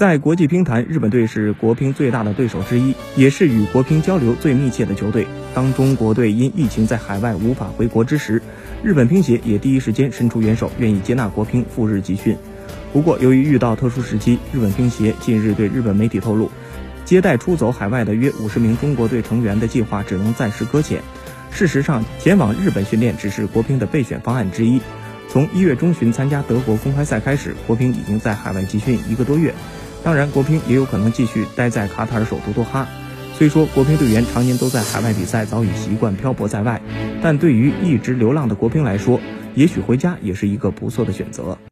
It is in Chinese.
在国际乒坛，日本队是国乒最大的对手之一，也是与国乒交流最密切的球队。当中国队因疫情在海外无法回国之时，日本乒协也第一时间伸出援手，愿意接纳国乒赴日集训。不过，由于遇到特殊时期，日本乒协近日对日本媒体透露，接待出走海外的约五十名中国队成员的计划只能暂时搁浅。事实上，前往日本训练只是国乒的备选方案之一。从一月中旬参加德国公开赛开始，国乒已经在海外集训一个多月。当然，国乒也有可能继续待在卡塔尔首都多哈。虽说国乒队员常年都在海外比赛，早已习惯漂泊在外，但对于一直流浪的国乒来说，也许回家也是一个不错的选择。